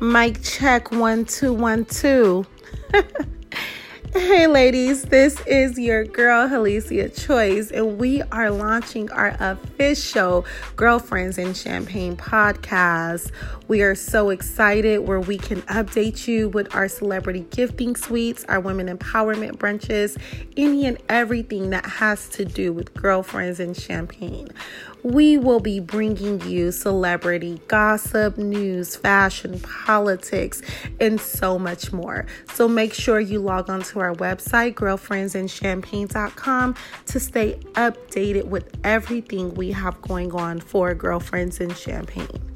Mic check one, two, one, two. hey, ladies, this is your girl, Halicia Choice, and we are launching our official Girlfriends in Champagne podcast. We are so excited where we can update you with our celebrity gifting suites, our women empowerment brunches, any and everything that has to do with Girlfriends in Champagne we will be bringing you celebrity gossip, news, fashion, politics, and so much more. So make sure you log on to our website, girlfriendsinchampagne.com, to stay updated with everything we have going on for Girlfriends in Champagne.